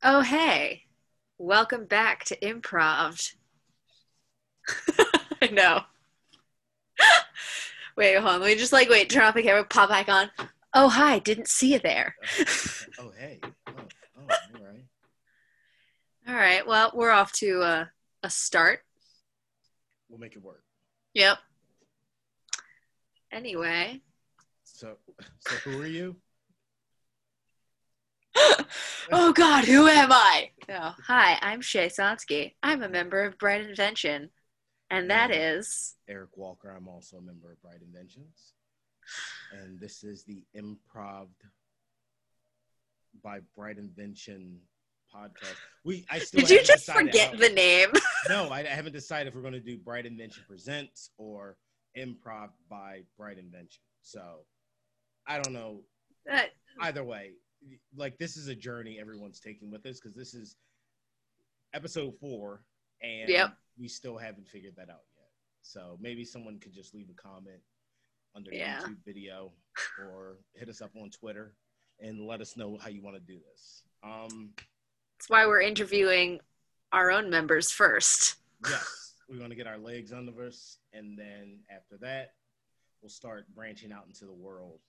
Oh, hey. Welcome back to Improv. I know. wait, hold on. Let me just like wait, turn off the camera, pop back on. Oh, hi. Didn't see you there. oh, hey. Oh, oh, all right. All right. Well, we're off to uh, a start. We'll make it work. Yep. Anyway. So, so who are you? oh God, who am I? Oh, hi, I'm Shea Sonsky. I'm a member of Bright Invention, and that is Eric Walker. I'm also a member of Bright Inventions, and this is the Improv by Bright Invention podcast. We I still did you just forget how- the name? No, I, I haven't decided if we're going to do Bright Invention Presents or Improv by Bright Invention. So I don't know. Uh, Either way, like this is a journey everyone's taking with us because this is episode four, and Yep. we still haven't figured that out yet. So maybe someone could just leave a comment under the Yeah. YouTube video or hit us up on Twitter and let us know how you want to do this. Um, that's why we're interviewing our own members first. yes, we want to get our legs under us, and then after that, we'll start branching out into the world,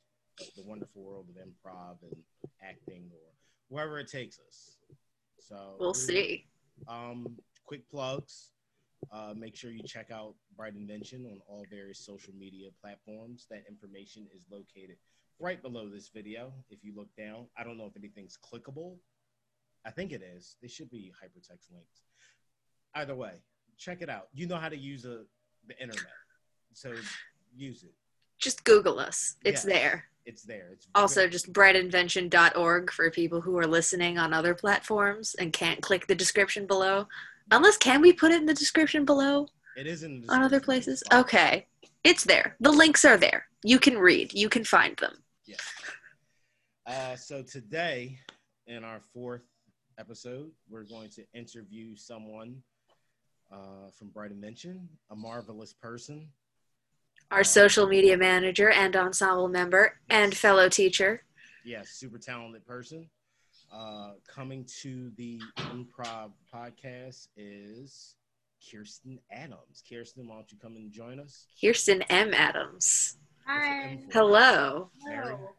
the wonderful world of improv and acting, or wherever it takes us. So We'll see. Um, quick plugs. Uh, make sure you check out Bright Invention on all various social media platforms. That information is located right below this video. If you look down, I don't know if anything's clickable. I think it is. They should be hypertext links. Either way, check it out. You know how to use a, the internet, so use it. Just Google us. It's Yes. there. It's there. It's Also, very- just brightinvention.org for people who are listening on other platforms and can't click the description below. Unless, can we put it in the description below it is in the on other places? Okay. It's there. The links are there. You can read, you can find them. Yeah. Uh, so today, in our fourth episode, we're going to interview someone uh, from Bright Invention, a marvelous person. Our social media manager and ensemble member and fellow teacher. Yes, super talented person. Uh, coming to the improv podcast is Kiersten Adams. Kiersten, why don't you come and join us? Kiersten M. Adams. Hi. Hello. Hello.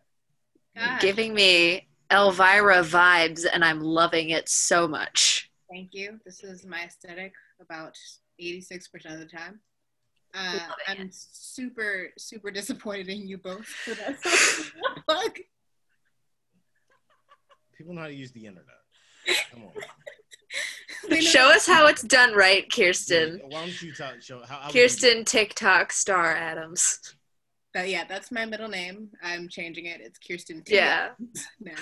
Giving me Elvira vibes, and I'm loving it so much. thank you. This is my aesthetic about 86% of the time. Uh, it. I'm super, super disappointed in you both for that. Fuck. People know how to use the internet. Come on. Show us how it's done right, Kiersten. Why don't you talk? Show how, how would you Kiersten TikTok star Adams. But yeah, that's my middle name. I'm changing it. It's Kiersten T. Yeah. now.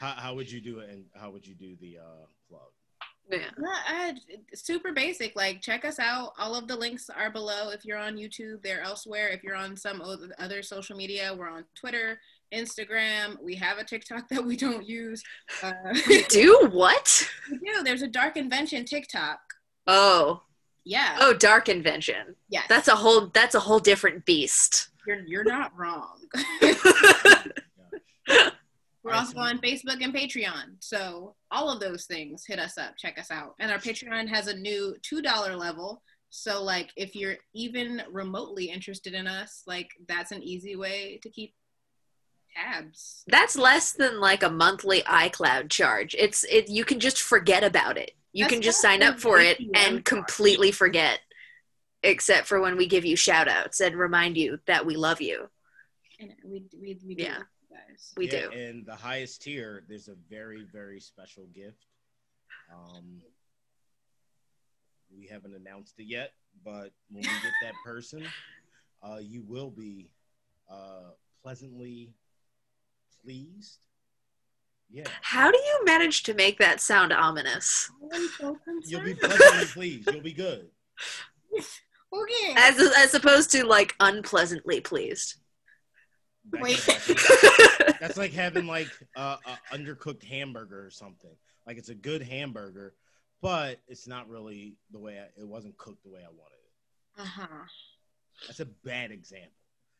How, how would you do it, and how would you do the uh, plug? Yeah. Yeah, I, super basic. Like, check us out. All of the links are below. If you're on YouTube, they're elsewhere. If you're on some other social media, we're on Twitter, Instagram. We have a TikTok that we don't use. Uh, Do what? we do. There's a Dark Invention TikTok. Oh. Yeah. Oh, Dark Invention. Yeah. That's a whole that's a whole different beast. you're you're not wrong. We're also on Facebook and Patreon. So all of those things, hit us up, check us out. And our Patreon has a new two dollar level. So like if you're even remotely interested in us, like that's an easy way to keep tabs. That's less than like a monthly iCloud charge. It's it you can just forget about it. You That's can just sign up for it and charge. completely forget. Except for when we give you shout outs and remind you that we love you. And we we we do Yeah. Love. We Yeah, do. And the highest tier, there's a very, very special gift. Um, we haven't announced it yet, but when we get that person, uh, you will be uh, pleasantly pleased. Yeah, How do you manage to make that sound ominous? I'm so you'll be pleasantly pleased. You'll be good. Okay. As as opposed to like unpleasantly pleased. Wait. can- That's like having like a, a undercooked hamburger or something. Like it's a good hamburger, but it's not really the way I, it wasn't cooked the way I wanted it. Uh-huh. That's a bad example.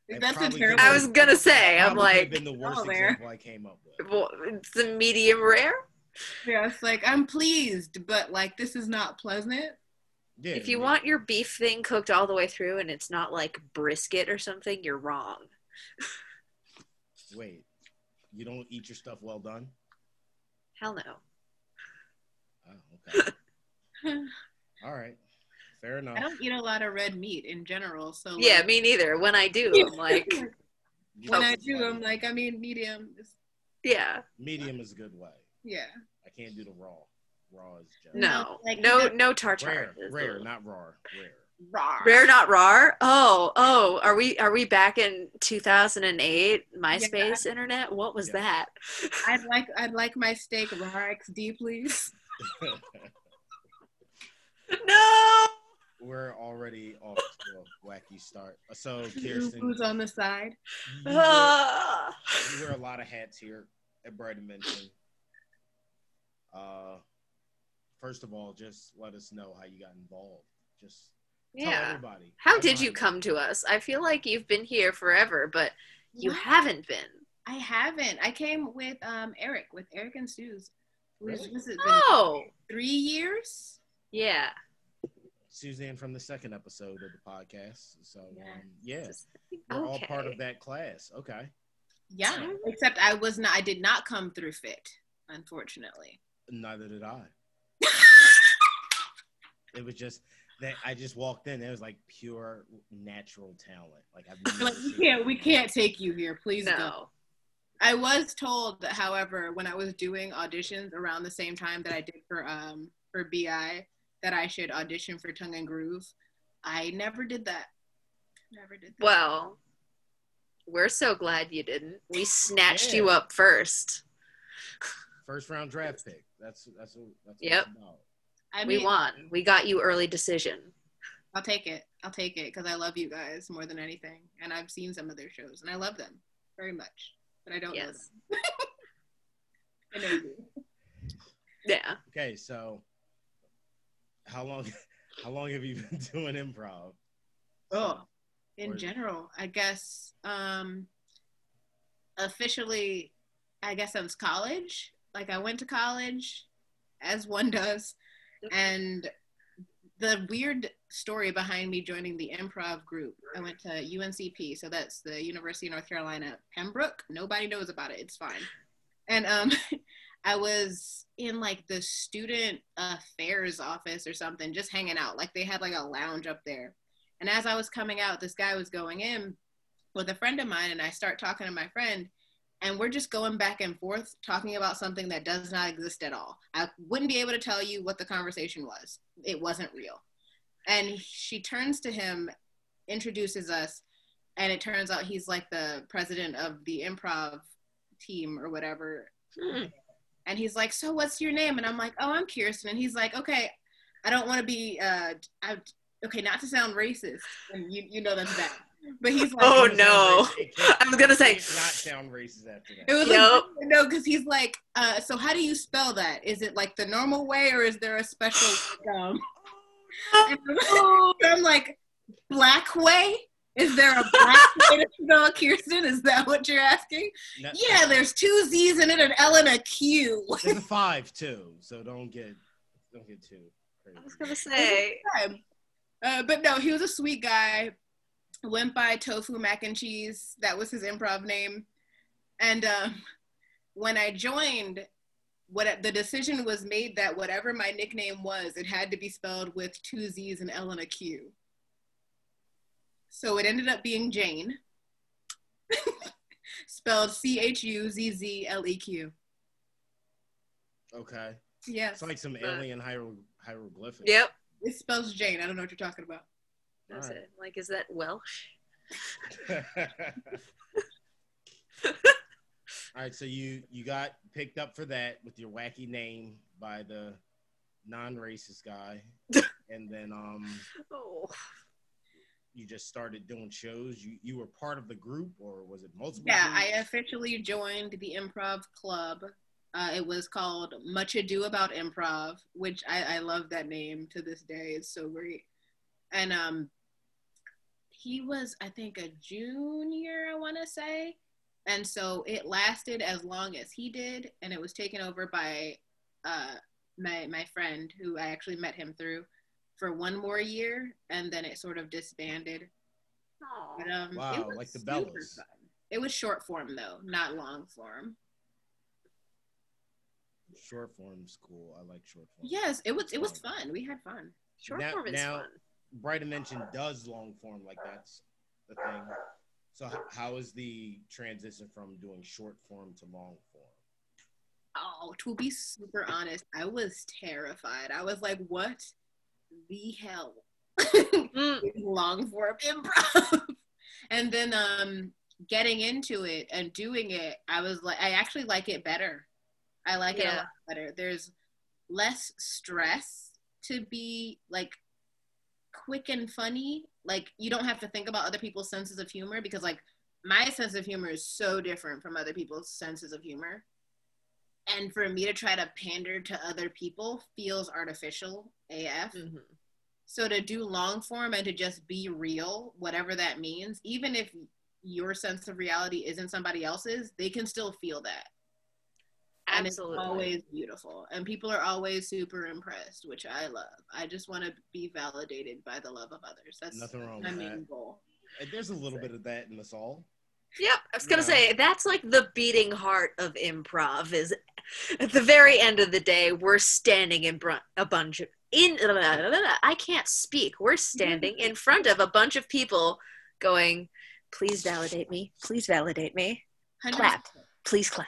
That That's a terrible. could've- I was gonna say, I'm probably could've like, been the worst Oh, there. example I came up with. well, it's a medium rare. Yeah, it's like I'm pleased, but like this is not pleasant. Yeah. If you me- want your beef thing cooked all the way through and it's not like brisket or something, you're wrong. wait, you don't eat your stuff well done. Hell no. Oh, okay. All right. Fair enough. I don't eat a lot of red meat in general, so Yeah, like, me neither. When I do, I'm like, when I do, like- I'm like, I mean, medium. Is, yeah, medium is a good way. yeah, I can't do the raw. Raw is just no, like, no, you no tartar. rare, rare, not raw, rare. Raw. Rare, not raw. Oh, oh, are we are we back in 2008 MySpace internet? What was Yeah. that? I'd like, I'd like my steak raw XD, please. No. We're already off to a wacky start. So, Kiersten, Who's on the side? you wear, Ah. you wear a lot of hats here at Bright Invention. Uh, first of all, just let us know how you got involved. Just tell yeah. everybody. How did you come to us? I feel like you've been here forever, but you What? haven't been. I haven't. I came with um Eric, with Eric and Sue's. Really? who's it been? Oh, Three years? yeah. Suzanne from the second episode of the podcast. So, Yeah. um, yeah, Just- we're all part of that class. Okay. Yeah. Except I was not. I did not come through fit, unfortunately. Neither did I. It was just that I just walked in. It was like pure natural talent. Like I've never like we can't. We can't take you here. Please go. I was told, that, however, when I was doing auditions around the same time that I did for um for BI, that I should audition for Tongue and Groove. I never did that. Never did that. Well, we're so glad you didn't. We snatched you up first. First round draft pick. That's that's what that's what Yep. it's about. I mean, we won. We got you early decision. I'll take it. I'll take it because I love you guys more than anything, and I've seen some of their shows, and I love them very much. But I don't know Yes. them. I know you. Yeah. Okay, so how long how long have you been doing improv? Oh, in Or- general, I guess um officially I guess since college. Like I went to college as one does and the weird story behind me joining the improv group. I went to UNCP, so that's the University of North Carolina Pembroke. Nobody knows about it. It's fine. And um I was in like the student affairs office or something just hanging out. Like they had like a lounge up there. And as I was coming out, this guy was going in with a friend of mine, and I start talking to my friend, and we're just going back and forth talking about something that does not exist at all. I wouldn't be able to tell you what the conversation was, it wasn't real. And she turns to him, introduces us, and it turns out he's like the president of the improv team or whatever. Hmm. And he's like, So what's your name? And I'm like, Oh, I'm Kiersten. And he's like, Okay, I don't want to be, uh, I, okay, not to sound racist. And you, you know that's bad. But he's like, Oh, It no. sound racist. It can't- I was gonna say- it can't not sound racist after that. It was Yep. like, no, because he's like, uh, so how do you spell that? Is it like the normal way or is there a special um I'm like, black way? Is there a black way to spell Kiersten? Is that what you're asking? No- Yeah, there's two Z's in it, an L and a Q. There's a five too, so don't get don't get too crazy. I was gonna say. Uh, but no, he was a sweet guy. Went by Tofu Mac and Cheese. That was his improv name. And um, when I joined, what the decision was made that whatever my nickname was, it had to be spelled with two Z's and L and a Q. So it ended up being Jane, spelled C H U Z Z L E Q. Okay, Yes, it's like some alien hiero- hieroglyphics. Yep. it spells Jane. I don't know what you're talking about. That's Alright. it. Like, is that Welsh? All right, so you you got picked up for that with your wacky name by the non-racist guy, and then um Oh. you just started doing shows. You you were part of the group, or was it multiple? Yeah, I officially joined the improv club. Uh, it was called Much Ado About Improv, which I, I love that name to this day. It's so great. And um, he was, I think, a junior, I want to say. And so it lasted as long as he did, and it was taken over by uh, my my friend who I actually met him through for one more year, and then it sort of disbanded. Aw. But, um, it Wow, was like the super Bellas. fun. It was short form though, not long form. Short form's cool. I like short form. Yes, it was. It was fun. We had fun. Short Now- form is now- fun. Bright Invention does long form, like that's the thing. So h- how is the transition from doing short form to long form? Oh, to be super honest, I was terrified. I was like, "What the hell?" Mm, long form improv. and then um getting into it and doing it, I was like I actually like it better. I like it a lot better. There's less stress to be like quick and funny. Like you don't have to think about other people's senses of humor because like my sense of humor is so different from other people's senses of humor. And for me to try to pander to other people feels artificial AF. mhm. So to do long form and to just be real, whatever that means, even if your sense of reality isn't somebody else's, they can still feel that. And it's always beautiful. And people are always super impressed, which I love. I just want to be validated by the love of others. That's Nothing wrong my with main that. goal. And there's a little bit of that in us all. Yep, I was gonna Yeah. say that's like the beating heart of improv. Is at the very end of the day, we're standing in front a bunch of in. I can't speak. We're standing in front of a bunch of people, going, "Please validate me. Please validate me. 100%. Clap. Please clap."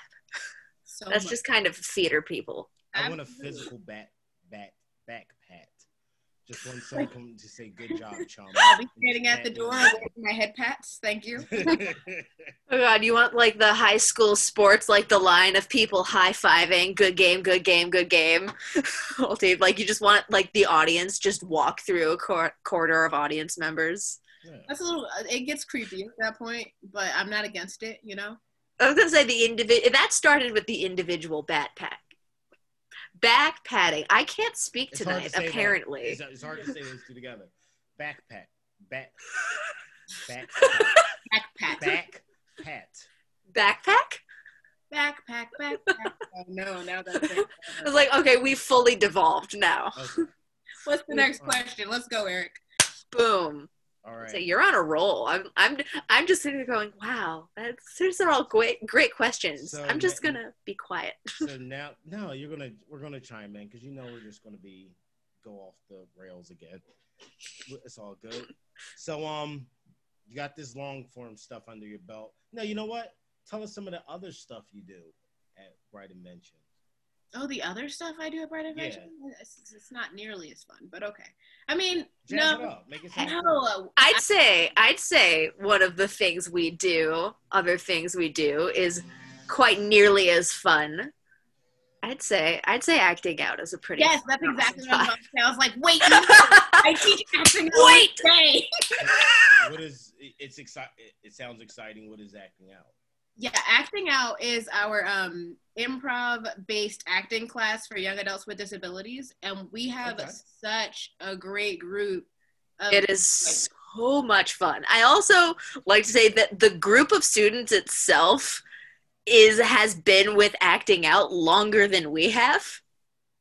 So That's much. just kind of theater people. I want a physical back back back pat. Just want someone come to say good job, chum. I'll be standing at the door me. and waving my head pats. Thank you. Oh God, you want like the high school sports, like the line of people high fiving, good game, good game, good game. oh, dude, like you just want like the audience just walk through a cor- corridor of audience members. Yeah. That's a little. Uh, it gets creepy at that point, but I'm not against it. You know. I was gonna say the individual that started with the individual bat pack. Back patting. I can't speak It's tonight, to apparently. It's, it's hard to say those two together. Back pat. Back. Back. Backpack. Back pat. Backpack? Backpack. Backpack. Oh no! Now that's it. I was like, okay, we fully devolved now. Okay. What's the next uh, question? Let's go, Eric. Boom. All right. So you're on a roll. I'm I'm I'm just sitting there going, wow, that's these are all great great questions. So I'm just ne- gonna be quiet. so now, no, you're gonna we're gonna chime in because you know we're just gonna be go off the rails again. It's all good. So um, you got this long form stuff under your belt. No, you know what? Tell us some of the other stuff you do at Bright Invention. Oh, the other stuff I do at Bright Yeah. It's, it's not nearly as fun, but okay. I mean, Jazz no, up. Make it no. cool. I'd say I'd say one of the things we do, other things we do, is quite nearly as fun. I'd say I'd say acting out is a pretty Yes, that's fun exactly what I was spot. about to say. I was like, wait, you know, I teach acting. all Wait! day. what is it's exci- it, it sounds exciting. What is acting out? Yeah, acting out is our um, improv based acting class for young adults with disabilities, and we have Okay. such a great group. Of It is so much fun. I also like to say that the group of students itself is has been with acting out longer than we have.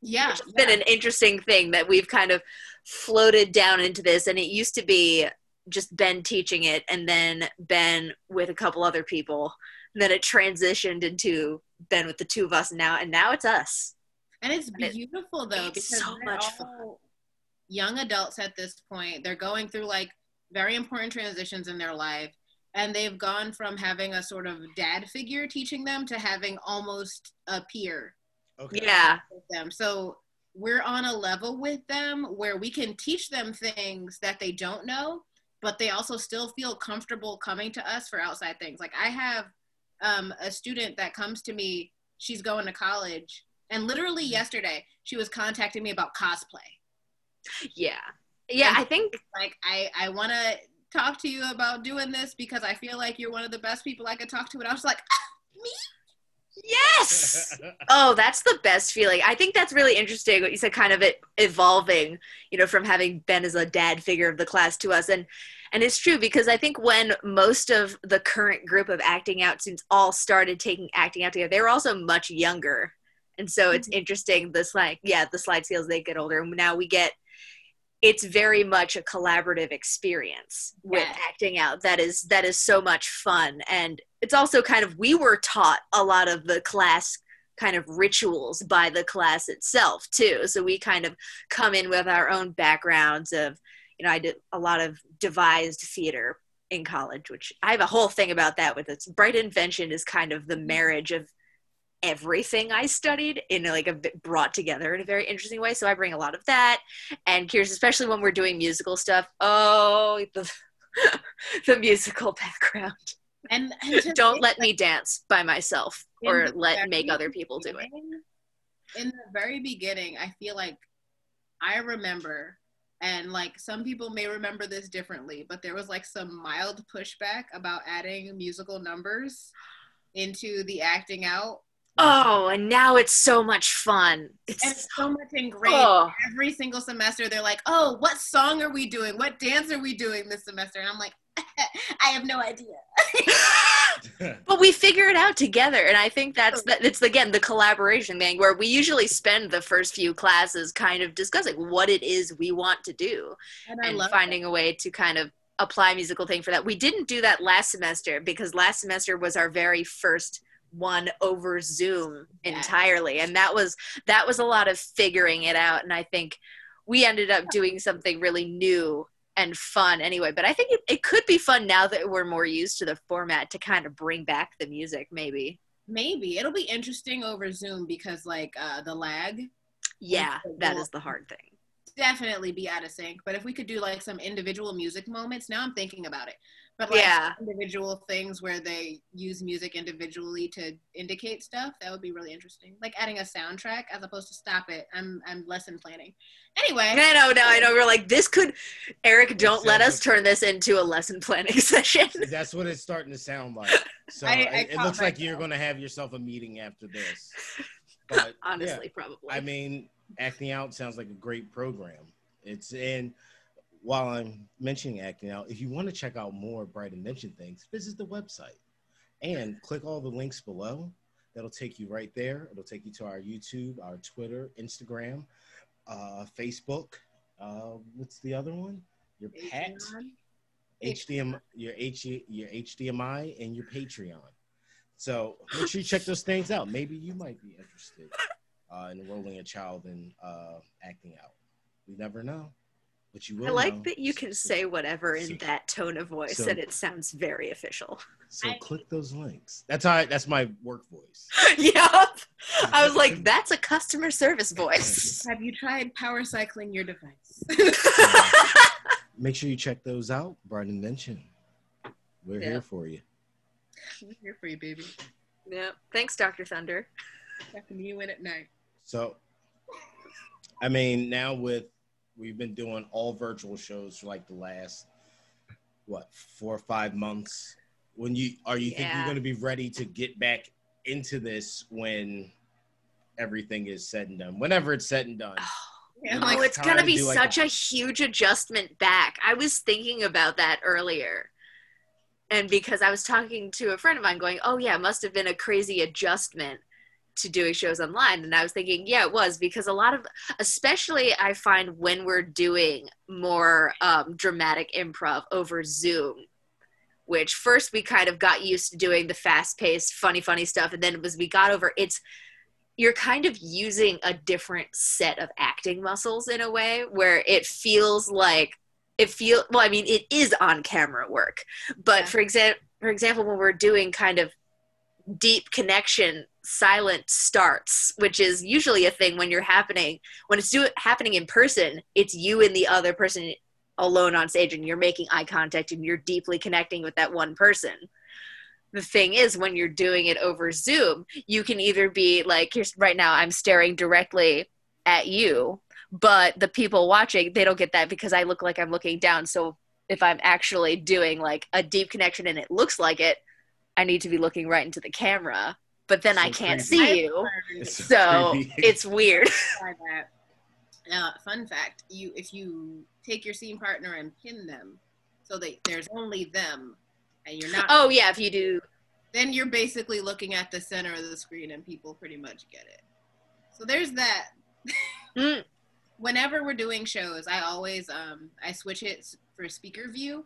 yeah, It's yeah. been an interesting thing that we've kind of floated down into this and it used to be just Ben teaching it and then Ben with a couple other people. And then it transitioned into then with the two of us now and now it's us. And it's And it- beautiful though it's because so they're much all young adults at this point. They're going through like very important transitions in their life. And they've gone from having a sort of dad figure teaching them to having almost a peer Okay. Yeah. with them. So we're on a level with them where we can teach them things that they don't know, but they also still feel comfortable coming to us for outside things. Like I have um, a student that comes to me, she's going to college, and literally yesterday she was contacting me about cosplay. Yeah. Yeah, I think Like I, I want to talk to you about doing this because I feel like you're one of the best people I could talk to. And I was like, ah, me? yes. Oh, that's the best feeling. I think that's really interesting what you said, kind of it evolving, you know, from having Ben as a dad figure of the class to us. And and it's true because I think when most of the current group of acting out students all started taking acting out together, they were also much younger And so it's mm-hmm. interesting. this slide, yeah, the slide skills they get older. And now we get. It's very much a collaborative experience with Yeah. acting out. That is that is so much fun, and it's also kind of we were taught a lot of the class kind of rituals by the class itself too. So we kind of come in with our own backgrounds of, you know, I did a lot of devised theater in college, which I have a whole thing about that with its Bright Invention is kind of the marriage of everything I studied in like a bit brought together in a very interesting way. So I bring a lot of that. And curious, especially when we're doing musical stuff. Oh, the, the musical background. And, and Don't let me dance by myself or let make other people do it. In the very beginning, I feel like I remember, and like some people may remember this differently, but there was like some mild pushback about adding musical numbers into the acting out. Oh, and now it's so much fun. And It's it's so much ingrained. oh, Every single semester, they're like, oh, what song are we doing? What dance are we doing this semester? And I'm like, I have no idea. but we figure it out together and i think that's that it's again the collaboration thing where we usually spend the first few classes kind of discussing what it is we want to do And and finding a way to kind of apply musical thing for that. We didn't do that last semester because last semester was our very first one over zoom Yeah. entirely and that was that was a lot of figuring it out and i think we ended up doing something really new and fun anyway but i think it, it could be fun now that we're more used to the format to kind of bring back the music maybe Maybe it'll be interesting over Zoom because like uh, the lag yeah that the hard thing definitely be out of sync. But if we could do like some individual music moments, now I'm thinking about it. But like Yeah. individual things where they use music individually to indicate stuff, that would be really interesting. Like adding a soundtrack as opposed to stop it. I'm I'm lesson planning. Anyway, I know, no, I know. We're like, this could, Eric, don't let us turn this into a lesson planning session. That's what it's starting to sound like. So I- I it, it looks like you're going to have yourself a meeting after this. But Honestly, probably. I mean, acting out sounds like a great program. It's in. While I'm mentioning acting out, if you want to check out more Bright and Invention things, visit the website and click all the links below. That'll take you right there. It'll take you to our YouTube, our Twitter, Instagram, uh, Facebook. Uh, what's the other one? Your pet. Patreon. HDM, your H, your HDMI, and your Patreon. So make sure you check those things out. Maybe you might be interested uh, in enrolling a child in uh, acting out. We never know, but you will. I like know. that you can say whatever in So- that tone of voice so- and it sounds very official. So I- click those links. That's how. I, that's my work voice. yep. I was like, that's a customer service voice. Have you tried power cycling your device? Make sure you check those out. Bright Invention. We're Yeah. here for you. I'm here for you, baby. yep. Thanks, Dr. Thunder. Checking you in at night. So, I mean, now with we've been doing all virtual shows for like the last what four or five months. When you are you think you're going to be ready to get back into this when everything is said and done? Whenever it's said and done. Yeah, Oh, it's gonna be like, such a- a huge adjustment back. I was thinking about that earlier. And because I was talking to a friend of mine going, Oh yeah, it must have been a crazy adjustment to doing shows online. And I was thinking, yeah, it was because a lot of especially I find when we're doing more um, dramatic improv over Zoom, which first we kind of got used to doing the fast paced, funny, funny stuff, and then it was we got over it's you're kind of using a different set of acting muscles in a way where it feels like it feel well i mean it is on camera work but Yeah. for example for example when we're doing kind of deep connection silent starts which is usually a thing when you're happening when it's do, happening in person it's you and the other person alone on stage and you're making eye contact and you're deeply connecting with that one person. The thing is when you're doing it over zoom you can either be like here's right now i'm staring directly at you but the people watching they don't get that because i look like i'm looking down. So if i'm actually doing like a deep connection and it looks like it i need to be looking right into the camera but then i can't creepy. see you It's so creepy. it's weird try that. Uh, fun fact: you if you take your scene partner and pin them, so that there's only them, and you're not, oh yeah if you do then you're basically looking at the center of the screen, and people pretty much get it. So there's that. Mm. Whenever we're doing shows, I always um I switch it for speaker view.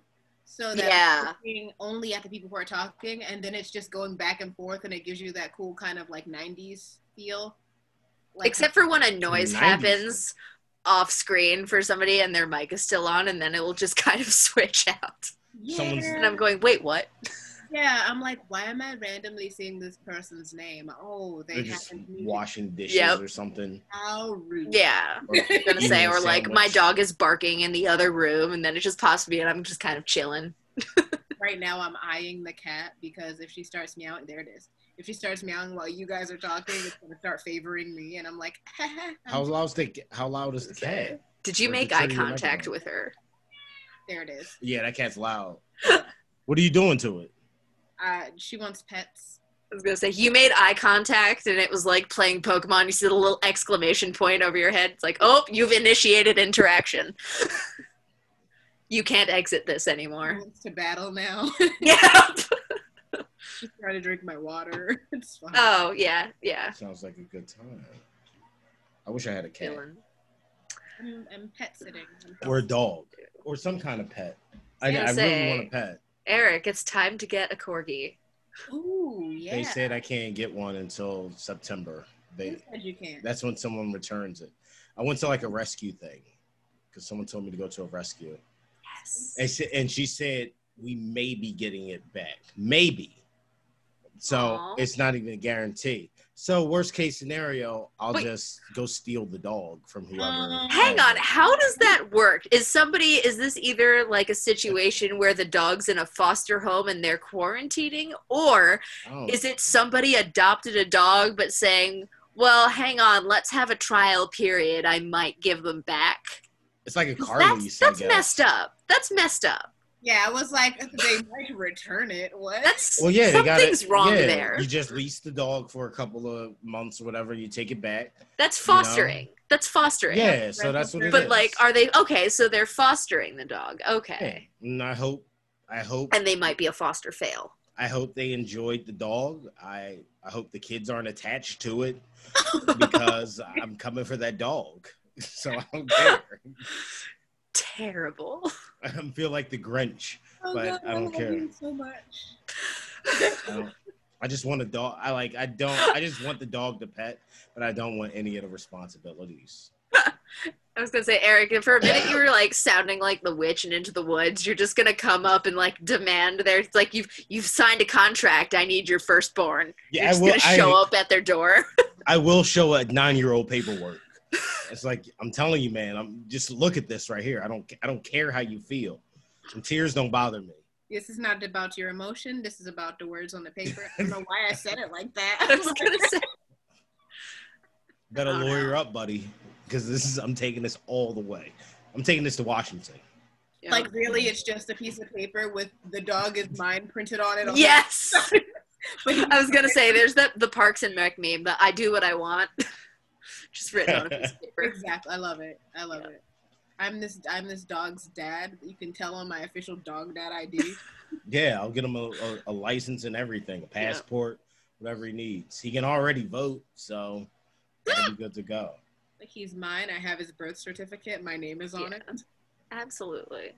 So that Yeah. Looking only at the people who are talking, and then it's just going back and forth, and it gives you that cool kind of like '90s feel. Like Except for when a noise 90s. happens off screen for somebody and their mic is still on, and then it will just kind of switch out. yeah, And I'm going, wait, what? Yeah. I'm like, why am I randomly seeing this person's name? Oh, they They're just washing dishes Yep. or something. How rude. Yeah. Or I'm gonna say, or like my dog is barking in the other room, and then it just pops me, and I'm just kind of chilling. right now I'm eyeing the cat because if she starts meowing, there it is. If she starts meowing while you guys are talking, it's gonna start favoring me, and I'm like, How loud's the How loud is the cat? Did you Or make eye contact with her? there it is. Yeah, that cat's loud. what are you doing to it? Uh, she wants pets. I was gonna say you made eye contact, and it was like playing Pokemon. You see the little exclamation point over your head. It's like, oh, you've initiated interaction. you can't exit this anymore. wants to battle now. yeah. She's trying to drink my water. It's fine. Oh yeah, yeah. Sounds like a good time. I wish I had a cat Dylan. I'm, I'm pet sitting. I'm or a dog or some kind of pet. I, Yeah, I really want a pet. Eric, it's time to get a corgi. Ooh, yeah. They said I can't get one until September. Who They said you can? that's when someone returns it. I went to like a rescue thing because someone told me to go to a rescue. Yes. And she, and she said we may be getting it back, maybe. So Aw. it's not even a guarantee. So worst case scenario, I'll Wait. just go steal the dog from whoever. Um, Hang on, how does that work? Is somebody is this either like a situation where the dog's in a foster home and they're quarantining or I don't- is it somebody adopted a dog but saying, "Well, hang on, let's have a trial period. I might give them back." it's like a car That's, lease. I that's guess. messed up. That's messed up. Yeah, I was like, they might return it. What? That's Well, yeah, they got something's wrong yeah, there. You just lease the dog for a couple of months or whatever. You take it back. That's you know? fostering. That's fostering. Yeah, so that's what it is. But like, are they okay? So they're fostering the dog. Okay, Yeah. And I hope, I hope, and they might be a foster fail. I hope they enjoyed the dog. I, I hope the kids aren't attached to it because I'm coming for that dog. So I don't care. Terrible. I feel like the Grinch. Oh, but God, I don't love care. so much. I, I just want a dog. I like. I don't. I just want the dog to pet, but I don't want any of the responsibilities. I was gonna say, Eric, for a minute you were like sounding like the witch and into the woods. You're just gonna come up and like demand their it's like you've you've signed a contract. I need your firstborn. You're Yeah, I just will. gonna show I, up at their door. I will show a nine-year-old paperwork. It's like I'm telling you, man. I'm just look at this right here. I don't. I don't care how you feel. And tears don't bother me. This is not about your emotion. This is about the words on the paper. I don't know why I said it like that. I was that. gonna say, Better Oh, no. lawyer up, buddy, because this is. I'm taking this all the way. I'm taking this to Washington. you know. like really, it's just a piece of paper with the dog is mine printed on it. on yes. the- But he- I was gonna say, there's the the Parks and Rec meme, but I do what I want. Just written on a piece of paper. exactly. I love it. I love Yeah. it. I'm this. I'm this dog's dad. You can tell on my official dog dad ID. Yeah, I'll get him a, a, a license and everything, a passport, whatever he needs. He can already vote, so that'll be good to go. Like he's mine. I have his birth certificate. My name is on Yeah. it. Absolutely.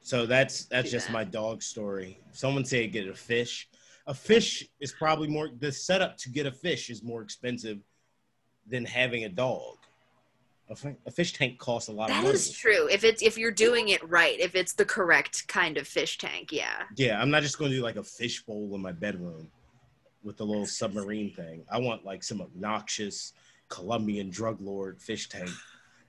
So that's that's Do just that. my dog story. Someone said get a fish. A fish is probably more. The setup to get a fish is more expensive than having a dog. A, fish tank costs a lot of money. is true. If it's if you're doing it right, if it's the correct kind of fish tank, yeah. Yeah, I'm not just going to do like a fish bowl in my bedroom with the little submarine thing. I want like some obnoxious Colombian drug lord fish tank.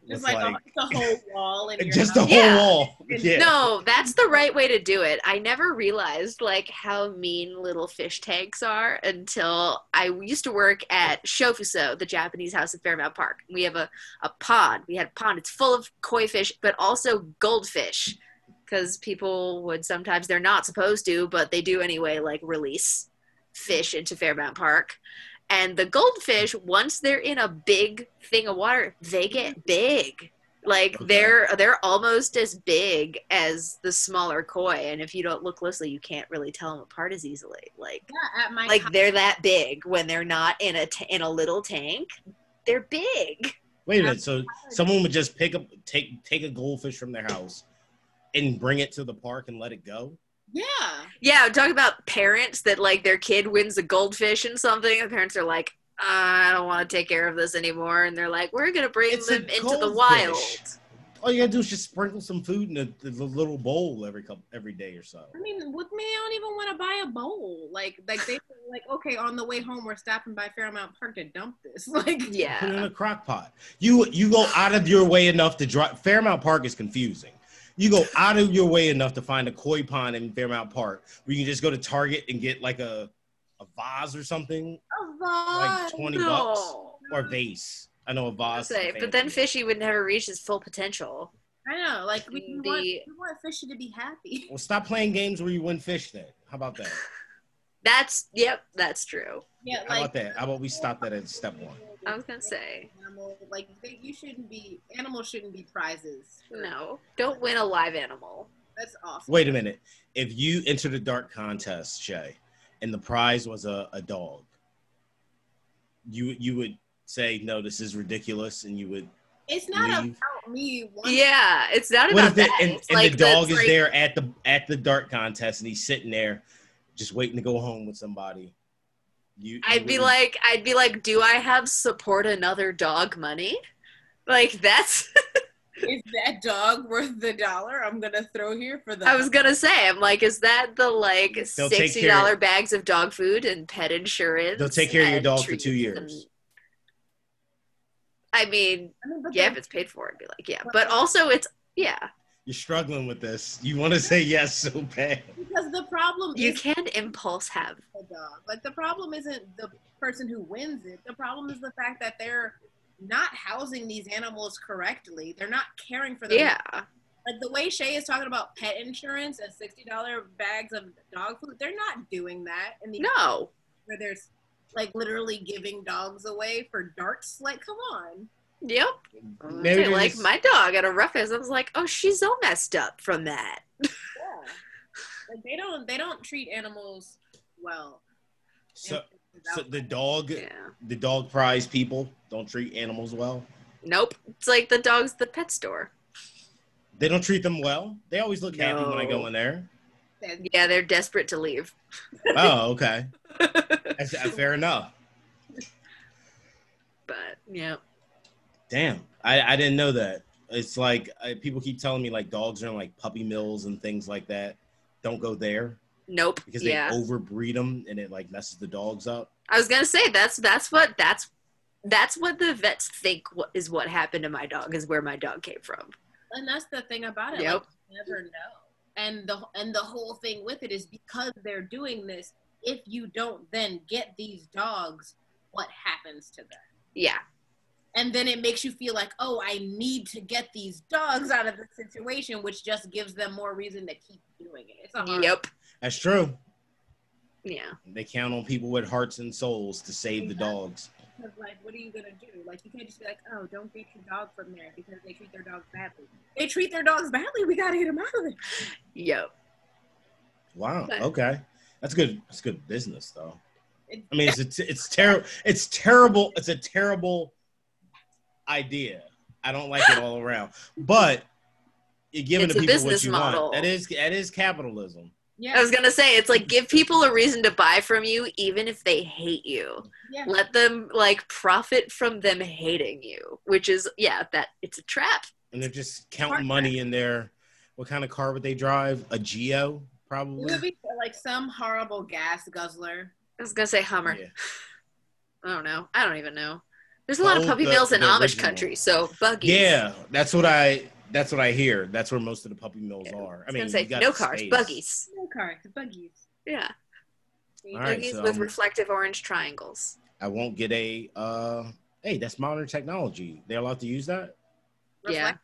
Just with, like, a, just a whole wall in your just the house. whole Yeah. wall. Yeah. No, that's the right way to do it. I never realized like how mean little fish tanks are until I used to work at Shofuso, the Japanese house at Fairmount Park. We have a, a pond. We had a pond. It's full of koi fish, but also goldfish. Because people would sometimes they're not supposed to, but they do anyway, like release fish into Fairmount Park. And the goldfish, once they're in a big thing of water, they get big like Okay. they're they're almost as big as the smaller koi and if you don't look closely you can't really tell them apart as easily like Yeah, at my like house, they're that big when they're not in a t- in a little tank they're big. Wait a minute. So someone would just pick up, take take a goldfish from their house, and bring it to the park and let it go. Yeah. Yeah, I'm about parents that like their kid wins a goldfish and something. The parents are like, I don't want to take care of this anymore, and they're like, we're gonna bring It's them into the goldfish. wild. All you gotta do is just sprinkle some food in a, the little bowl every couple every day or so. I mean, with me, I don't even want to buy a bowl. Like, like they like, okay, on the way home, we're stopping by Fairmount Park to dump this. Like, yeah, Put it in a crock pot. You you go out of your way enough to drive. Fairmount Park is confusing. You go out of your way enough to find a koi pond in Fairmount Park where you can just go to Target and get like a a vase or something, a like vase. twenty No. bucks or vase. I know a I'll vase. say, but then fishy would never reach his full potential. I know. Like, we, we want, we want fishy to be happy. Well, stop playing games where you win fish. Then how about that? That's yep, that's true. Yeah, How like. about that? How about we stop that at step one? I was gonna say Animal, like they, you shouldn't be animals shouldn't be prizes. no. Don't win a live animal. That's awesome. Wait a minute. If you entered a dart contest, Shea, and the prize was a, a dog, you you would say no, this is ridiculous, and you would It's not leave. about me. wanting- Yeah, it's not What about if the, that. and, and like the dog the- is like- there at the at the dart contest, and he's sitting there, just waiting to go home with somebody? You, you I'd be wouldn't- like, I'd be like, do I have support another dog money? Like that's. Is that dog worth the dollar I'm gonna throw here for the? I was gonna say, I'm like, is that the like They'll sixty dollar bags of dog food and pet insurance? They'll take care of your dog for treats two and- years. I mean, I mean, yeah, if it's paid for, it'd be like, yeah. But also, it's yeah. You're struggling with this. You want to say yes so bad. because the problem is You is can impulse have. the dog. Like the problem isn't the person who wins it. The problem is the fact that they're not housing these animals correctly. They're not caring for them. Yeah, Like the way Shea is talking about pet insurance and sixty dollar bags of dog food, they're not doing that. In the no. where there's like literally giving dogs away for darts. Like, come on. Yep. Maybe Say, like just- my dog at a roughest, I was like, oh, she's all messed up from that. Yeah. like they don't they don't treat animals well. So, so the dog, Yeah. the dog prize people don't treat animals well. Nope. It's like the dog's the pet store. They don't treat them well. They always look happy when I go in there. Yeah, they're desperate to leave. Oh, okay. That's, uh, fair enough. But yeah. Damn, I, I didn't know that. It's like uh, people keep telling me like dogs are in like puppy mills and things like that. Don't go there Nope. because they yeah. overbreed them and it like messes the dogs up. I was gonna say that's that's what that's that's what the vets think is what happened to my dog is where my dog came from. and that's the thing about it. Yep. Like, you never know. And the and the whole thing with it is because they're doing this. If you don't then get these dogs, what happens to them? Yeah. And then it makes you feel like, oh, I need to get these dogs out of the situation, which just gives them more reason to keep doing it. It's a Yep. That's true. Yeah. They count on people with hearts and souls to save the dogs. Because, like, what are you gonna do? Like, you can't just be like, "Oh, don't get your dog from there because they treat their dogs badly." They treat their dogs badly. We gotta get them out of there. Yep. Wow. But- Okay, that's good. That's good business though. I mean, it's it's, it's terrible. It's terrible. It's a terrible idea. I don't like it all around. But you're giving It's the a people what business you model. want. That is that is capitalism. yeah, I was gonna say it's like give people a reason to buy from you even if they hate you. yeah. Let them like profit from them hating you, which is yeah, that it's a trap. And they're just counting money in their. What kind of car would they drive? A Geo, It probably. would be like some horrible gas guzzler. I was gonna say Hummer. Yeah. I don't know. I don't even know. There's a The lot of puppy the- mills in Amish original. country, so buggies. Yeah, that's what I. That's what I hear. That's where most of the puppy mills Yeah. are. I I mean, was gonna you say got no cars, space. buggies. No cars, buggies. Yeah, All right, buggies so with I'm- reflective orange triangles. I won't get a. uh Hey, that's modern technology. They're allowed to use that. Yeah.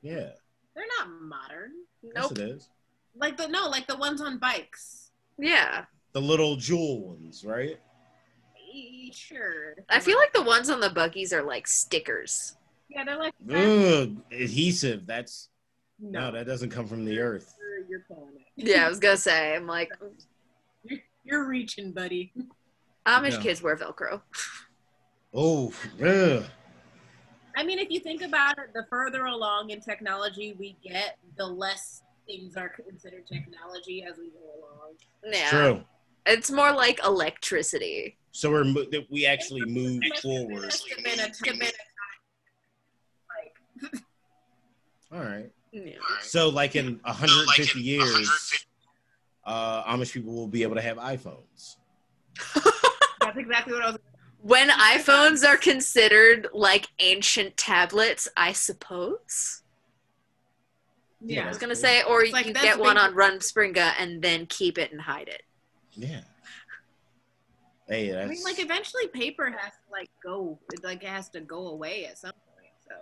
Yeah, They're not modern. yes, Nope. it is. Like the no, like the ones on bikes. Yeah, The little jewel ones, right? Sure. I feel like the ones on the buggies are like stickers. yeah, they're like Ugh, adhesive. That's no, no. that doesn't come from the earth. You're, you're pulling it. Yeah, I was gonna say. I'm like You're, you're reaching, buddy. Amish No. kids wear Velcro. Oh, ugh. I mean, if you think about it, the further along in technology we get, the less things are considered technology as we go along. Yeah. true. It's more like electricity. So we're mo- that we actually move forward. Must have been a- must have been a time, like, All right. Yeah. So like in 150 years, uh, Amish people will be able to have iPhones. that's exactly what I was. When iPhones are considered like ancient tablets, I suppose. Yeah, I was gonna cool. say, or It's you like, can get one on basic- Rumspringa and then keep it and hide it. Yeah. Hey, that's I mean, like eventually paper has to like go, it, like it has to go away at some point. So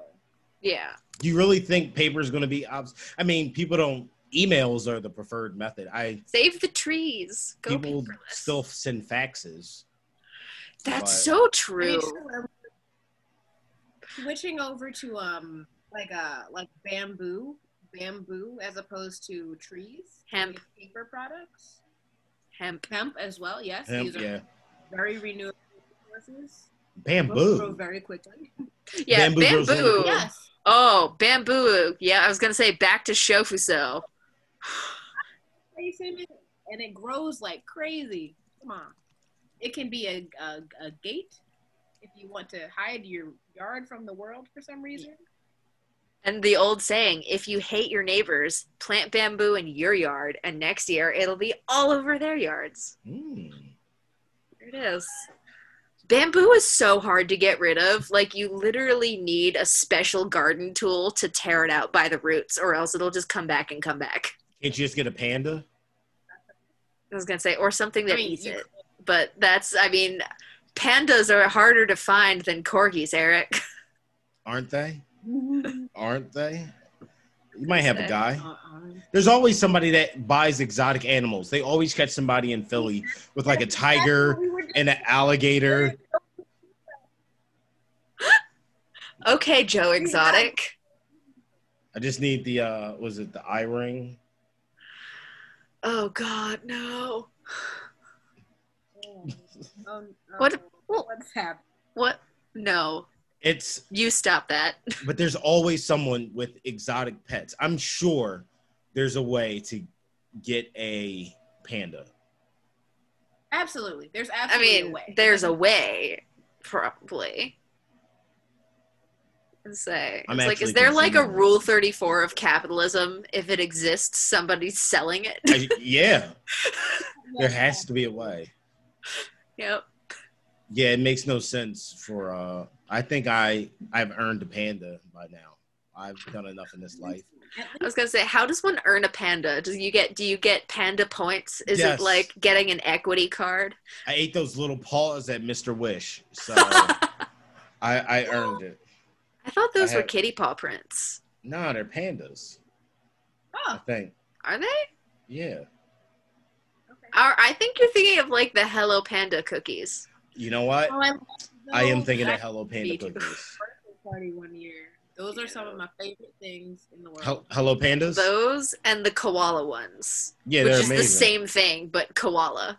Yeah. Do you really think paper is going to be? Obs- I mean, people don't. Emails are the preferred method. I Save the trees. Go people paperless. still send faxes. That's but- so true. switching over to um like a like bamboo, bamboo as opposed to trees, Hemp. paper products, Hemp. hemp as well. Yes, Hemp, these are yeah, very renewable resources. Both grow bamboo. very quickly. Yeah, Bamboo bamboo. grows. Yes. Oh, bamboo. Yeah, I was gonna say back to shofuso. Placing it, and it grows like crazy. Come on. It can be a, a, a gate if you want to hide your yard from the world for some reason. And the old saying, if you hate your neighbors, plant bamboo in your yard, and next year it'll be all over their yards. Mm. There it is. Bamboo is so hard to get rid of. Like, you literally need a special garden tool to tear it out by the roots, or else it'll just come back and come back. Can't you just get a panda? I was going to say, or something that I mean, eats you it. But that's, I mean, pandas are harder to find than corgis, Eric. Aren't they? Aren't they? You might have a guy. Uh-uh. There's always somebody that buys exotic animals. They always catch somebody in Philly with like a tiger and an alligator. Okay, Joe Exotic. I just need the uh was it the eye ring? Oh, God, no. Um, What- uh, what's happening? What? No. It's You stop that. but there's always someone with exotic pets. I'm sure there's a way to get a panda. Absolutely. There's absolutely I mean, a way. there's a way, probably. And say, I'm it's like, is there like a rule 34 of capitalism? If it exists, somebody's selling it. I- yeah, there has to be a way. yep. Yeah, it makes no sense for uh I think I I've earned a panda by now. I've done enough in this life. I was gonna say, how does one earn a panda? Do you get do you get panda points? Is Yes. it like getting an equity card? I ate those little paws at Mr. Wish, so I I earned it. I thought those I were kitty paw prints. No, they're pandas. Oh. I think. Are they? Yeah. okay. Are, I think you're thinking of like the Hello Panda cookies. You know what? Oh, I, I am thinking of Hello Panda cookies. birthday party one year. Those are some of my favorite things in the world. Hel- Hello Pandas? Those and the koala ones, Yeah, which they're is amazing. the same thing but koala.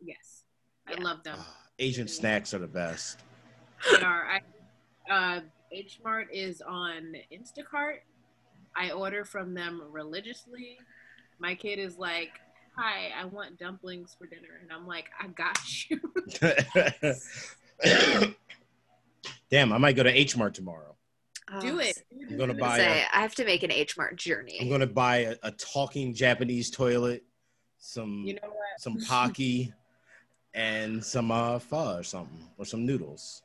Yes, Yeah. I love them. Ah, Asian snacks are the best. They are. I, uh, H Mart is on Instacart. I order from them religiously. My kid is like, "Hi, I want dumplings for dinner," and I'm like, "I got you." Damn, I might go to H Mart tomorrow. Do Oh, it. I'm gonna buy say, a, I have to make an H Mart journey. I'm gonna buy a, a talking Japanese toilet, some You know what? some pocky, and some uh, pho or something, or some noodles.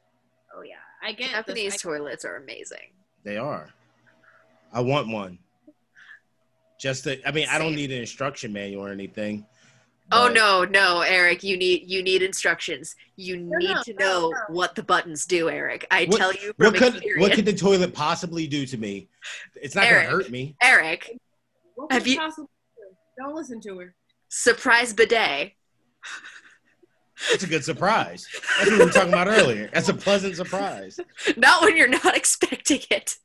Oh yeah, I get Japanese this. toilets are amazing. They are. I want one. Just to, I mean, I don't need an instruction manual or anything. Oh no, no, Eric, you need you need instructions. You need no, to know no. what the buttons do, Eric. I What- tell you What from could experience. what could the toilet possibly do to me? It's not Eric. gonna hurt me. Eric, What Have you- possibly do? Don't listen to her. surprise bidet. It's a good surprise. That's what we were talking about earlier. That's a pleasant surprise. Not when you're not expecting it.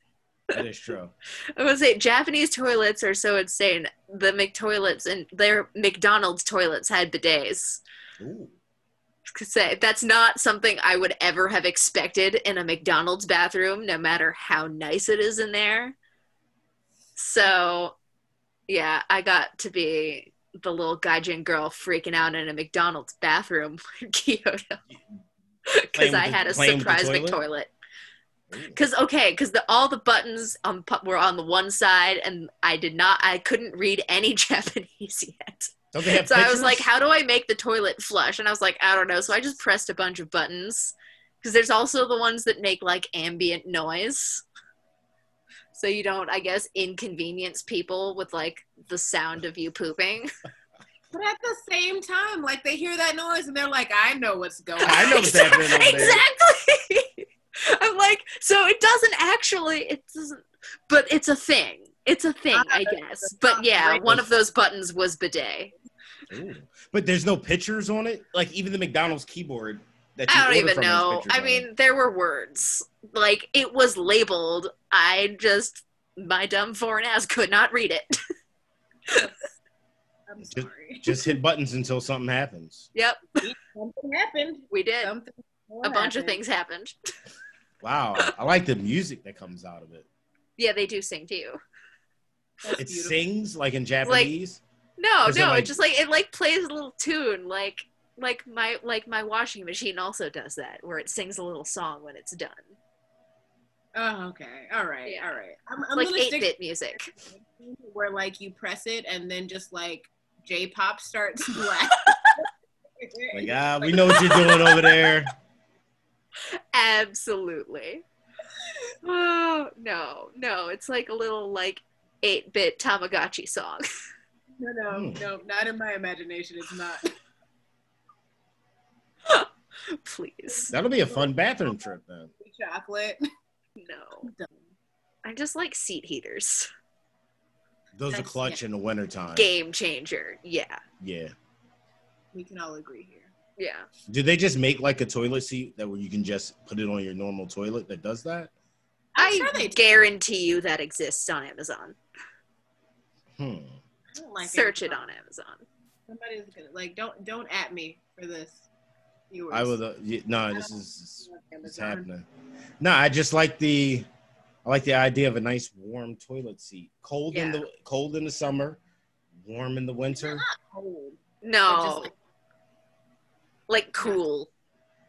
That is true. I would say Japanese toilets are so insane. The McToilets and their McDonald's toilets had bidets. Ooh. say that's not something I would ever have expected in a McDonald's bathroom, no matter how nice it is in there. So, yeah, I got to be the little gaijin girl freaking out in a McDonald's bathroom in Kyoto because I had a playing with the surprise big toilet? toilet. Because okay, because the all the buttons on were on the one side, and I did not, I couldn't read any Japanese yet. Don't they have So I was like, how do I make the toilet flush? And I was like, I don't know. So I just pressed a bunch of buttons because there's also the ones that make like ambient noise. So you don't, I guess, inconvenience people with like the sound of you pooping. But at the same time, like they hear that noise and they're like, I know what's going on. I know what's happening exactly. I'm like, so it doesn't actually, it doesn't, but it's a thing. It's a thing, ah, I guess. But yeah, one of those buttons was bidet. Ooh. But there's no pictures on it. Like even the McDonald's keyboard that you I don't even know. I on mean, it. there were words. Like it was labeled. I just my dumb foreign ass could not read it. I'm sorry. just hit buttons until something happens. yep, Something happened. we did. Something A bunch of things happened. Wow, I like the music that comes out of it. Yeah, they do sing to you. That's It beautiful. sings like in Japanese. No, Or is it no, like- it just like it like plays a little tune, like like my like my washing machine also does that, where it sings a little song when it's done. Oh, okay. All right. Yeah. All right. I'm, I'm like eight stick bit music. where like you press it and then just like J-pop starts black. like ah, we know what you're doing over there. Absolutely. Oh no, no, it's like a little like eight bit Tamagotchi song. no, no, Hmm. no, not in my imagination. It's not. Please. That'll be a fun bathroom trip then. Chocolate. No. I just like seat heaters. Those are That's- clutch in the wintertime. Game changer. Yeah. Yeah. We can all agree here. Yeah. Do they just make like a toilet seat that where you can just put it on your normal toilet that does that? I'm I sure they do. guarantee you that exists on Amazon. Hmm. Like Search it on Amazon. Somebody's gonna like don't don't at me for this. Viewers. I would. Uh, y- no, this is it's happening. No, I just like the. I like the idea of a nice warm toilet seat. Cold in the cold in the summer, warm in the winter. Cold. No. Just, like, like cool.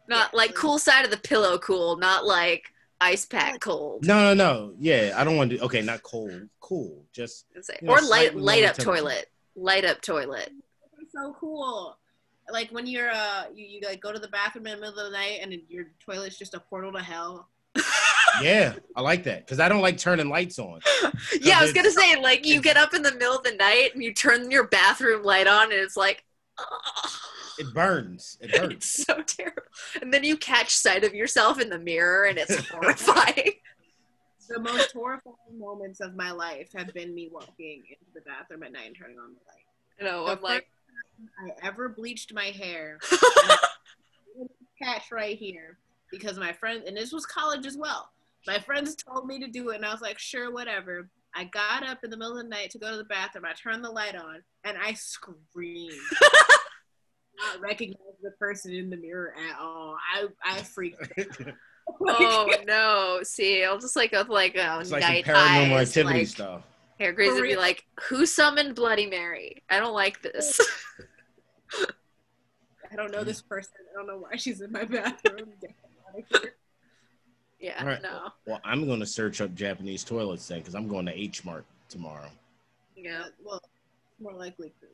Not Yeah, like like- cool side of the pillow cool, not like ice pack cold. No, no, no. Yeah, I don't want to. Okay, not cold. Cool. Just It's like- you know, or light light up toilet. Light up toilet. It's so cool. Like when you're uh you, you like go to the bathroom in the middle of the night and your toilet's just a portal to hell. yeah, I like that because I don't like turning lights on. yeah, I was gonna say like you get up in the middle of the night and you turn your bathroom light on and it's like "Ugh." It burns. It hurts. it's so terrible. And then you catch sight of yourself in the mirror and it's horrifying. The most horrifying moments of my life have been me walking into the bathroom at night and turning on the light. You know, The I'm like I ever bleached my hair. Catch right here because my friend and this was college as well. My friends told me to do it and I was like, sure, whatever. I got up in the middle of the night to go to the bathroom. I turned the light on and I screamed. Not recognize the person in the mirror at all. I I freaked. out. Oh no! See, I'll just like with like a It's like night paranormal eyes, activity like, stuff. Hair Grace would be like, "Who summoned Bloody Mary? I don't like this." I don't know this person. I don't know why she's in my bathroom. Get out of here. yeah, All right. no, Well, I'm going to search up Japanese toilets then because I'm going to H Mart tomorrow. yeah. Uh, well, more likely food.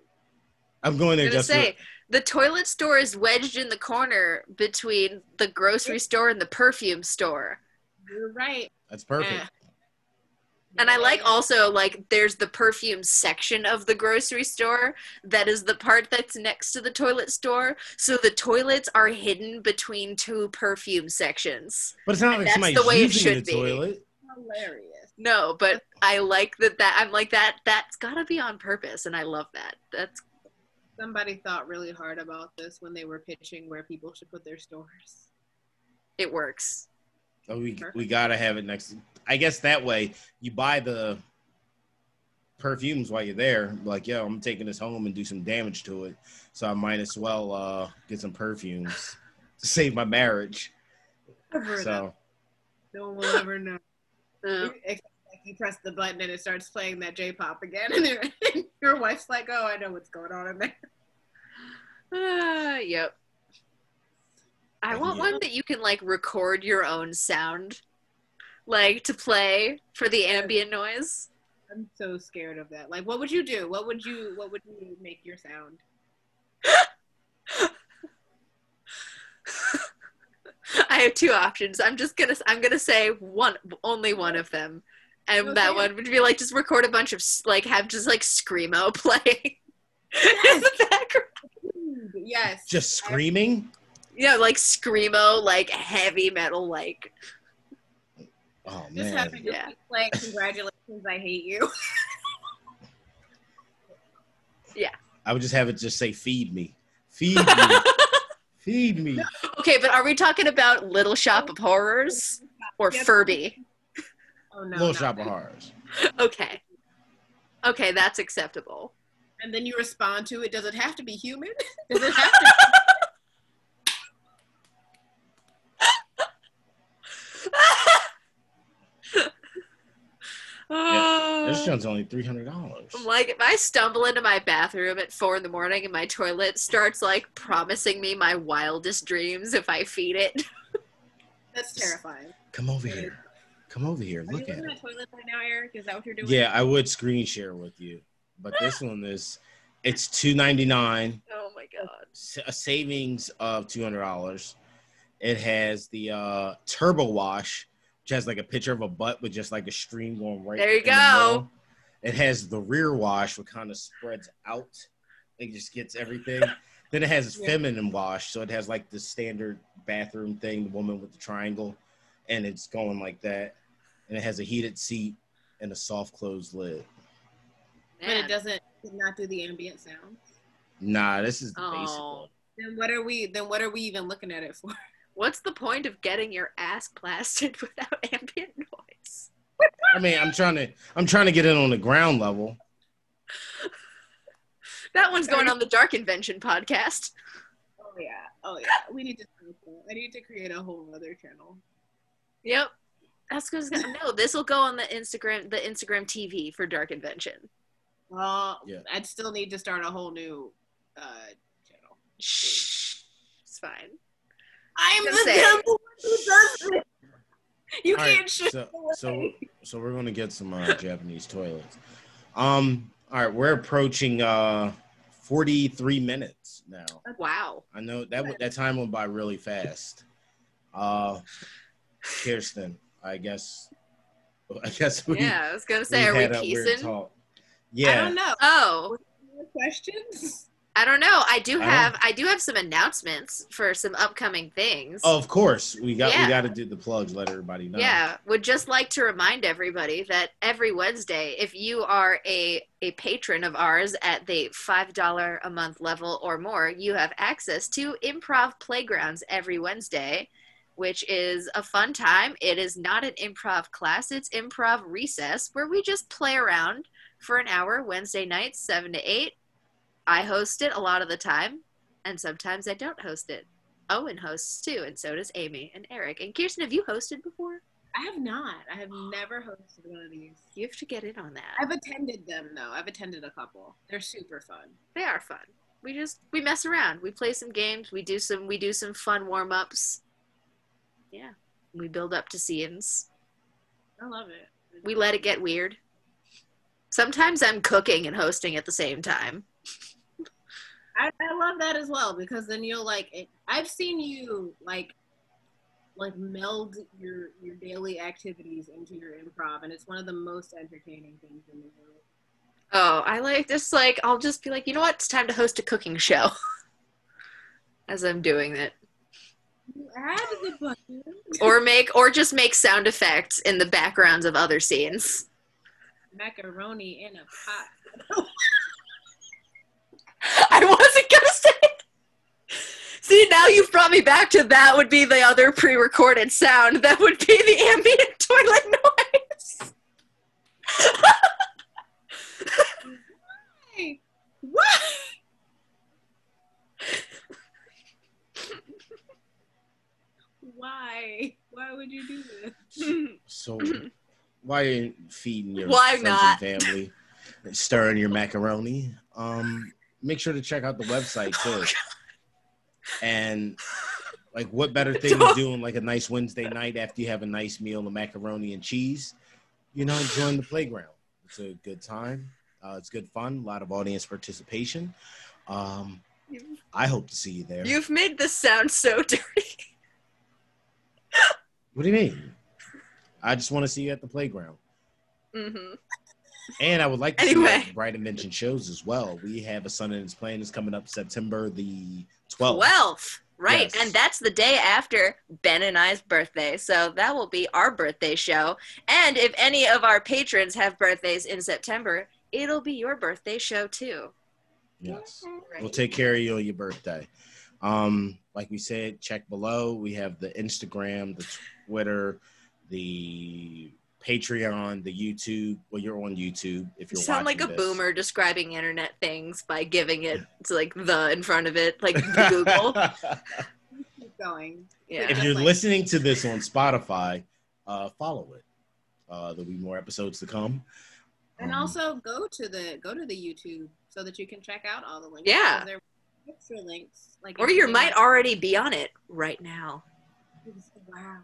I'm going I there was gonna just say for, the toilet store is wedged in the corner between the grocery store and the perfume store. You're right. that's perfect. Eh. And I like also like there's the perfume section of the grocery store that is the part that's next to the toilet store. So the toilets are hidden between two perfume sections. But it's not like That's somebody's the way it using the should be. toilet. hilarious. No, but I like that that I'm like that that's got to be on purpose and I love that. That's Somebody thought really hard about this when they were pitching where people should put their stores. it works. Oh, we Perfect. we gotta have it next. I guess that way you buy the perfumes while you're there. Like, yo, I'm taking this home and do some damage to it, so I might as well uh, get some perfumes. to save my marriage. Never know. So No one will ever know. Uh, Except like you press the button and it starts playing that J-pop again, and your- your wife's like, "Oh, I know what's going on in there." uh, yep. I want Yeah. one that you can like record your own sound, like to play for the ambient noise. I'm so scared of that. Like, what would you do? What would you? What would you make your sound? I have two options. I'm just gonna I'm gonna say one only one of them, and that one would be like just record a bunch of like have just like screamo playing in the background. Yes. just screaming. Yeah, like screamo, like heavy metal, like Oh Just man. having to Yeah. keep playing "Congratulations, I Hate You." Yeah. I would just have it just say feed me. Feed me. feed me. okay. But are we talking about Little Shop oh. of Horrors or Yep. Furby? Oh no. Little no. Shop of Horrors. Okay, okay, that's acceptable. And then you respond to it. Does it have to be human? Does it have to? Oh. This one's only three hundred dollars. Like, if I stumble into my bathroom at four in the morning and my toilet starts like promising me my wildest dreams if I feed it. That's terrifying. Come over here. Come over here. Are Look at it. toilet right now, Eric? Is that what you're doing? Yeah, I would screen share with you, but this one is it's two ninety nine. Oh my god. a savings of two hundred dollars. It has the uh, turbo wash, which has like a picture of a butt with just like a stream going right. There you in the go. It has the rear wash, which kind of spreads out. It just gets everything. then it has Yeah. feminine wash, so it has like the standard bathroom thing, the woman with the triangle, and it's going like that. And it has a heated seat and a soft closed lid. But it doesn't does not do the ambient sound. Nah, this is the basic Oh. one. Then what are we? Then what are we even looking at it for? What's the point of getting your ass blasted without ambient noise? I mean, I'm trying to, I'm trying to get it on the ground level. That one's going on the Dark Invention podcast. Oh yeah. Oh yeah. We need to. I need to create a whole other channel. Yep. That's because no, this will go on the Instagram, the Instagram TV for Dark Invention. Well, Yeah. I'd still need to start a whole new uh, channel. Shh, it's fine. I'm Just the say devil who does this. You All right, can't shoot. so, so so we're gonna get some uh, Japanese toilets. Um, all right, we're approaching uh 43 minutes now. Wow. I know that that time went by really fast. Uh, Kiersten, I guess, I guess we Yeah, I was gonna say, are we a weird piecing? talk. I don't know. Oh, questions? I don't know. I do I have I do have some announcements for some upcoming things. Oh, of course we got Yeah. we got to do the plugs. Let everybody know. Yeah, would just like to remind everybody that every Wednesday, if you are a, a patron of ours at the $5 a month level or more, you have access to improv playgrounds every Wednesday, which is a fun time. It is not an improv class, it's improv recess where we just play around for an hour Wednesday nights, 7 to 8. I host it a lot of the time, and sometimes I don't host it. Owen hosts too, and so does Amy and Eric. And Kiersten, have you hosted before? I have not. I have never hosted one of these. You have to get in on that. I've attended them though. I've attended a couple. They're super fun. They are fun. We just we mess around. We play some games. We do some we do some fun warm ups. Yeah, we build up to scenes. I love it. We let it get weird. Sometimes I'm cooking and hosting at the same time. I, I love that as well because then you'll like. It, I've seen you like, like meld your your daily activities into your improv, and it's one of the most entertaining things in the world. Oh, I like just like I'll just be like, you know what? It's time to host a cooking show. As I'm doing it. You add the button. Or make or just make sound effects in the backgrounds of other scenes. macaroni in a pot. I wasn't gonna say. it. See, now you've brought me back to that. Would be the other pre-recorded sound. That would be the ambient toilet noise. Hey, what? So why would you do this? so, why feeding your Why friends not? and family, stirring your macaroni? Um, make sure to check out the website too. And like, what better thing to Don't- do on like a nice Wednesday night after you have a nice meal of macaroni and cheese? You know, join the playground. It's a good time. Uh, it's good fun. A lot of audience participation. Um, I hope to see you there. You've made this sound so dirty. What do you mean? I just want to see you at the playground. Mm-hmm. And I would like to see Anyway. you Bright Invention shows as well. We have a Sun and his Plan is coming up September the 12th. 12th. Right. Yes. And that's the day after Ben and I's birthday. So that will be our birthday show. And if any of our patrons have birthdays in September, it'll be your birthday show too. Yes. Right. We'll take care of you on your birthday. Um, like we said, check below. We have the Instagram, the Twitter, the Patreon, the YouTube. Well, you're on YouTube if You you're sound like a this. boomer describing internet things by giving it to like the in front of it, like Google. Keep going. Yeah. if you're Like- listening to this on Spotify, uh, follow it. Uh, there'll be more episodes to come. And Um, also go to the go to the YouTube so that you can check out all the links. Yeah. There are extra links. Like or you might already be on it right now. Wow.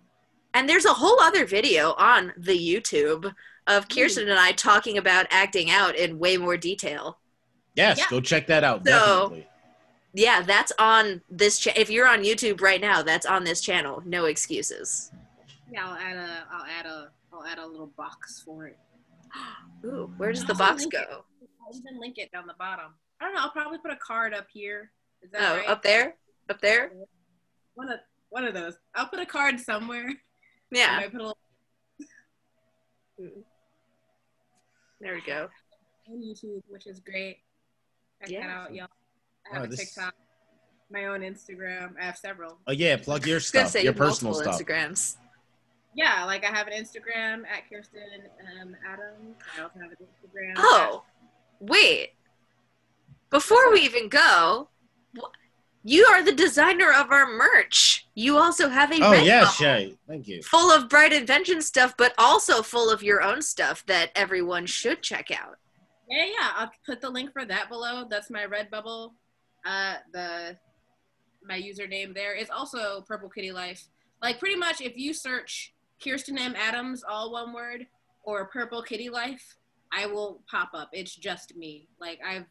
And there's a whole other video on the YouTube of hmm. Kiersten and I talking about acting out in way more detail. yes, Yeah. go check that out. So- definitely. Yeah, that's on this. Cha- if you're on YouTube right now, that's on this channel. No excuses. Yeah, I'll add a I'll add a I'll add a little box for it. Ooh, where does the box link it. go? I'll even link it down the bottom. I don't know. I'll probably put a card up here. Is that Oh, right? up there, up there. One of one of those. I'll put a card somewhere. I Yeah, might put a little there we go. on YouTube, which is great. Check Yeah. that out, y'all. I Wow, have a this- TikTok, my own Instagram. I have several. Oh yeah, plug your I was gonna stuff, say your personal stuff. Instagrams. Yeah, like I have an Instagram at Kiersten um, Adams. I also have an Instagram. Oh, wait. Before we even go, wh- you are the designer of our merch. You also have a Oh Redbubble yes, Shea. Thank you. full of bright invention stuff, but also full of your own stuff that everyone should check out. Yeah, yeah. I'll put the link for that below. That's my Redbubble. Uh, the my username there is also Purple Kitty Life. Like pretty much, if you search Kiersten M Adams, all one word, or Purple Kitty Life, I will pop up. It's just me. Like I've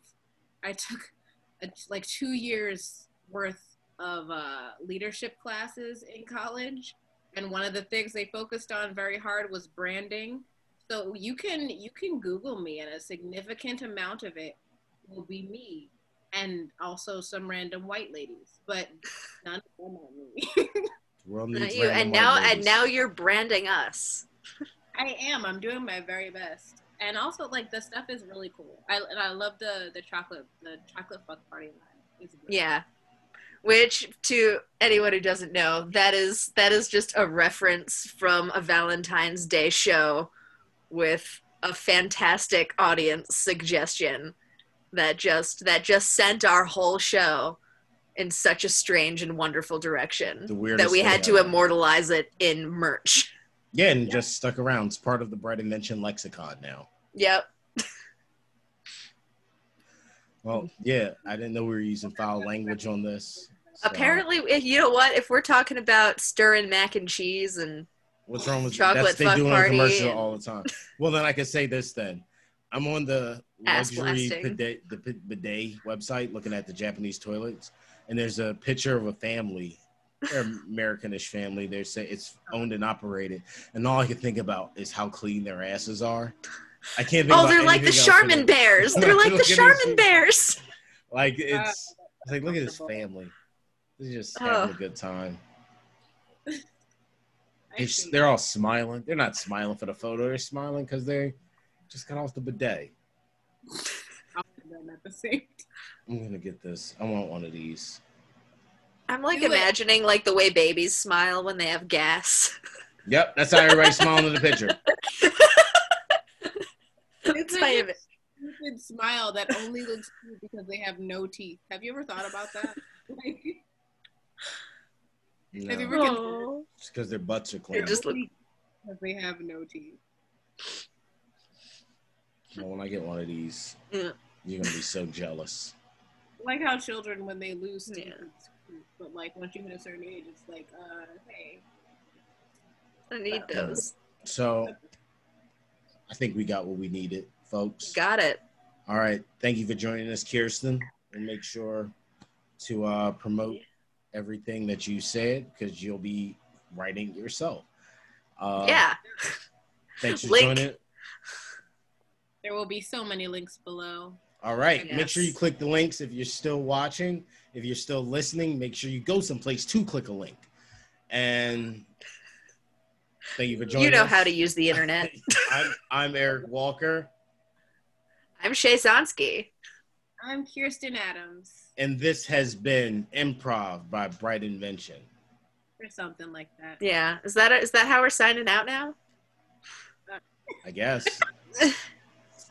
I took a, like two years worth of uh, leadership classes in college, and one of the things they focused on very hard was branding. So you can you can Google me, and a significant amount of it will be me, and also some random white ladies, but none of them are me. World Not you. And white now, and now you're branding us. I am. I'm doing my very best, and also like the stuff is really cool. I and I love the the chocolate the chocolate fuck party line. It's great. Yeah. Which to anyone who doesn't know, that is that is just a reference from a Valentine's Day show with a fantastic audience suggestion that just that just sent our whole show in such a strange and wonderful direction The that we had to ever. immortalize it in merch. Yeah, and just stuck around. It's part of the Bright Invention lexicon now. Yep. Well, yeah, I didn't know we were using foul language on this. so- Apparently, if- you know what? If we're talking about stirring mac and cheese and what's wrong with chocolate That's they do on commercial and- all the time. Well, then I can say this then. I'm on the Ass luxury bidet, the bidet website looking at the Japanese toilets, and there's a picture of a family, Americanish family. They say it's owned and operated, and all I can think about is how clean their asses are. I can't. Think Oh, they're like the anything Charmin. Bears. They're like the Look Charmin. Bears. Like Uh, it's, it's like look at this family. They're just having Oh. a good time. I They're, all smiling. They're not smiling for the photo. They're smiling because they just got off the bidet. I'll put them at the same I'm gonna get this. I want one of these. I'm like Do it. imagining like the way babies smile when they have gas. Yep, that's how everybody's smiling in the picture. It's a my stupid smile that only looks cute because they have no teeth. Have you ever thought about that? Like, Have you No, ever- just because their butts are It clean. just look- Because they have no teeth. Well, when I get one of these, Yeah. you're gonna be so jealous. Like how children, when they lose teeth, Yeah. it's cute. but like once you hit a certain age, it's like, uh, hey. I need those. So, I think we got what we needed, folks. Got it. All right. Thank you for joining us, Kiersten. And make sure to uh, promote everything that you said because you'll be writing yourself. Uh, yeah. Thanks for Link. joining. There will be so many links below. All right. Make sure you click the links if you're still watching. If you're still listening, make sure you go someplace to click a link. And thank you for joining You know us. how to use the internet. I'm, I'm Eric Walker, I'm Shea Sonsky. I'm Kiersten Adams, and this has been Improv by Bright Invention. or something like that. Yeah. Is that is that how we're signing out now? I guess.